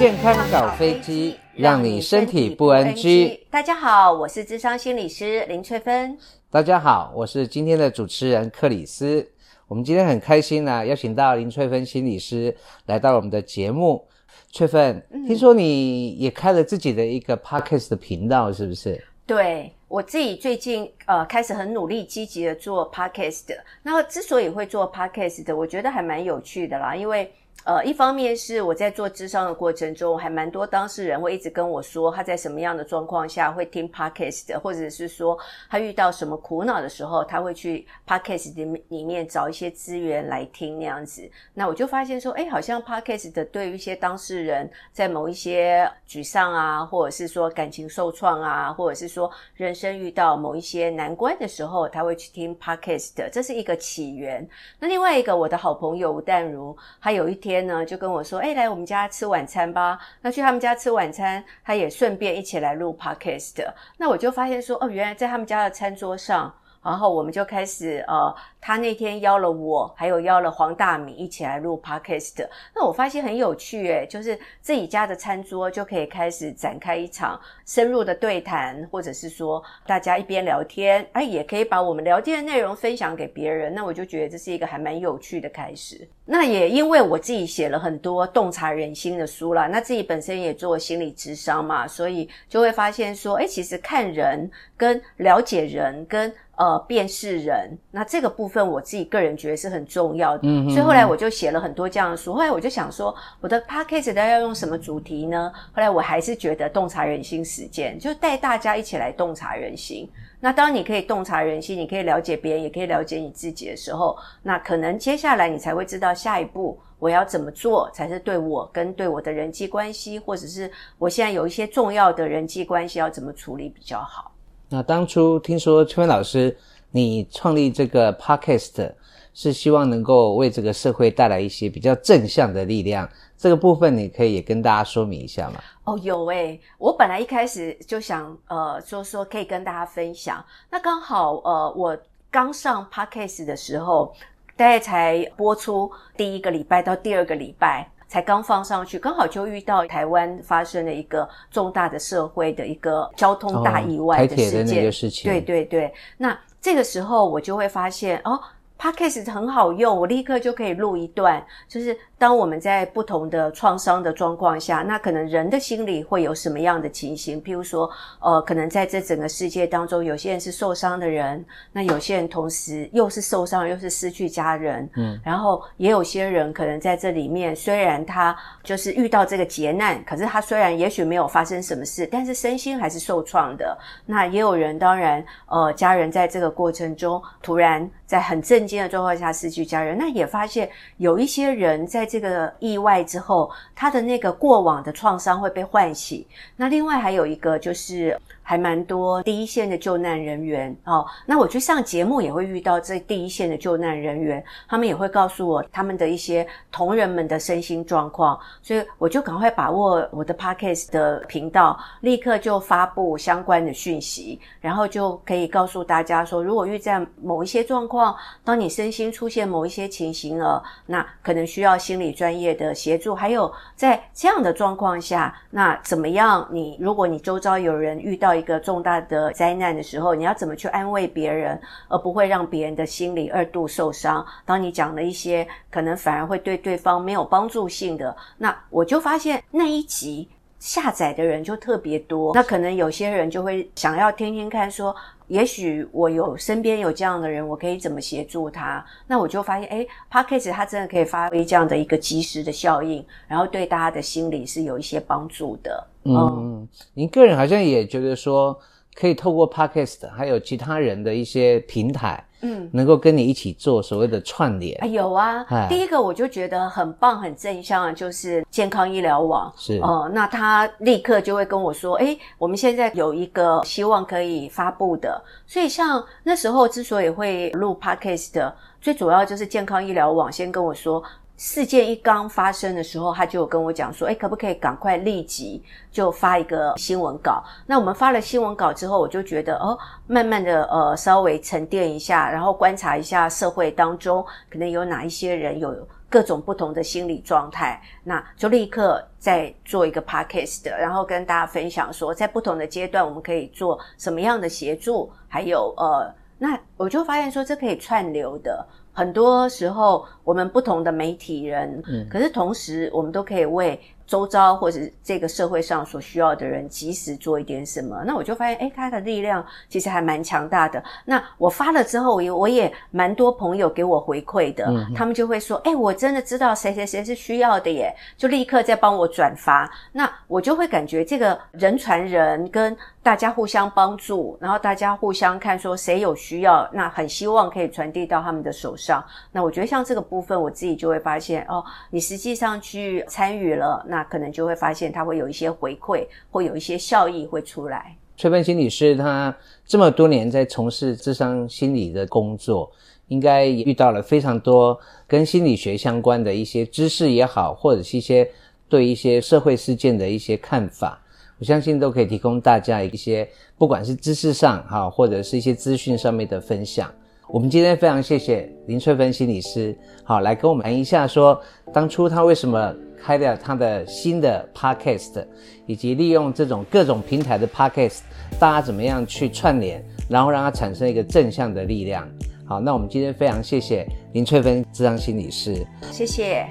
健康搞飞机，让你身体不 NG。大家好，我是智商心理师林翠芬。大家好，我是今天的主持人克里斯。我们今天很开心呢、啊，邀请到林翠芬心理师来到我们的节目。翠芬，嗯、听说你也开了自己的一个 Podcast 的频道，是不是？对，我自己最近呃开始很努力积极的做 Podcast。那之所以会做 Podcast，我觉得还蛮有趣的啦，因为。呃，一方面是我在做咨商的过程中，还蛮多当事人会一直跟我说，他在什么样的状况下会听 podcast，或者是说他遇到什么苦恼的时候，他会去 podcast 里里面找一些资源来听那样子。那我就发现说，哎，好像 podcast 对于一些当事人在某一些沮丧啊，或者是说感情受创啊，或者是说人生遇到某一些难关的时候，他会去听 podcast，这是一个起源。那另外一个，我的好朋友吴淡如，他有一天。天呢，就跟我说，哎，来我们家吃晚餐吧。那去他们家吃晚餐，他也顺便一起来录 podcast。那我就发现说，哦，原来在他们家的餐桌上，然后我们就开始呃。他那天邀了我，还有邀了黄大米一起来录 podcast。那我发现很有趣诶，就是自己家的餐桌就可以开始展开一场深入的对谈，或者是说大家一边聊天，哎，也可以把我们聊天的内容分享给别人。那我就觉得这是一个还蛮有趣的开始。那也因为我自己写了很多洞察人心的书啦，那自己本身也做心理智商嘛，所以就会发现说，哎，其实看人跟了解人跟呃辨识人，那这个部分。我自己个人觉得是很重要的，嗯，所以后来我就写了很多这样的书。后来我就想说，我的 podcast 要用什么主题呢？后来我还是觉得洞察人心实践，就带大家一起来洞察人心。那当你可以洞察人心，你可以了解别人，也可以了解你自己的时候，那可能接下来你才会知道下一步我要怎么做才是对我跟对我的人际关系，或者是我现在有一些重要的人际关系要怎么处理比较好。那当初听说翠芬老师。你创立这个 podcast 是希望能够为这个社会带来一些比较正向的力量，这个部分你可以也跟大家说明一下吗？哦，有诶，我本来一开始就想呃说说可以跟大家分享，那刚好呃我刚上 podcast 的时候，大概才播出第一个礼拜到第二个礼拜。才刚放上去，刚好就遇到台湾发生了一个重大的社会的一个交通大意外的事件。哦，台铁的那个事情。对对对，那这个时候我就会发现哦。Podcast 很好用，我立刻就可以录一段。就是当我们在不同的创伤的状况下，那可能人的心里会有什么样的情形？譬如说，呃，可能在这整个世界当中，有些人是受伤的人，那有些人同时又是受伤，又是失去家人。嗯，然后也有些人可能在这里面，虽然他就是遇到这个劫难，可是他虽然也许没有发生什么事，但是身心还是受创的。那也有人，当然，呃，家人在这个过程中突然在很震惊的状况下失去家人，那也发现有一些人在这个意外之后，他的那个过往的创伤会被唤醒。那另外还有一个就是。还蛮多第一线的救难人员哦，那我去上节目也会遇到这第一线的救难人员，他们也会告诉我他们的一些同仁们的身心状况，所以我就赶快把握我的 Podcast 的频道，立刻就发布相关的讯息，然后就可以告诉大家说，如果遇在某一些状况，当你身心出现某一些情形了，那可能需要心理专业的协助，还有在这样的状况下，那怎么样？你如果你周遭有人遇到一个重大的灾难的时候，你要怎么去安慰别人，而不会让别人的心理二度受伤？当你讲了一些可能反而会对对方没有帮助性的，那我就发现那一集下载的人就特别多。那可能有些人就会想要听听看，说也许我有身边有这样的人，我可以怎么协助他？那我就发现，诶 Podcast 它真的可以发挥这样的一个即时的效应，然后对大家的心理是有一些帮助的。嗯，您个人好像也觉得说，可以透过 Podcast 还有其他人的一些平台，嗯，能够跟你一起做所谓的串联。啊，有啊，哎、第一个我就觉得很棒、很正向的，就是健康医疗网。是哦、呃，那他立刻就会跟我说，哎，我们现在有一个希望可以发布的。所以像那时候之所以会录 Podcast 的，最主要就是健康医疗网先跟我说。事件一刚发生的时候，他就跟我讲说：“哎，可不可以赶快立即就发一个新闻稿？”那我们发了新闻稿之后，我就觉得哦，慢慢的呃，稍微沉淀一下，然后观察一下社会当中可能有哪一些人有各种不同的心理状态，那就立刻再做一个 podcast，然后跟大家分享说，在不同的阶段我们可以做什么样的协助，还有呃，那我就发现说这可以串流的。很多时候，我们不同的媒体人，嗯，可是同时，我们都可以为周遭或者这个社会上所需要的人，及时做一点什么。那我就发现，诶，他的力量其实还蛮强大的。那我发了之后，我也我也蛮多朋友给我回馈的，嗯，他们就会说，诶，我真的知道谁谁谁是需要的耶，就立刻在帮我转发。那我就会感觉这个人传人，跟大家互相帮助，然后大家互相看说谁有需要，那很希望可以传递到他们的手上。那我觉得像这个部分，我自己就会发现，哦，你实际上去参与了，那。可能就会发现，他会有一些回馈，会有一些效益会出来。崔芬心理师，他这么多年在从事智商心理的工作，应该也遇到了非常多跟心理学相关的一些知识也好，或者是一些对一些社会事件的一些看法，我相信都可以提供大家一些，不管是知识上哈，或者是一些资讯上面的分享。我们今天非常谢谢林翠芬心理师，好，来跟我们谈一下说，当初他为什么开掉他的新的 podcast，以及利用这种各种平台的 podcast，大家怎么样去串联，然后让它产生一个正向的力量。好，那我们今天非常谢谢林翠芬智商心理师，谢谢。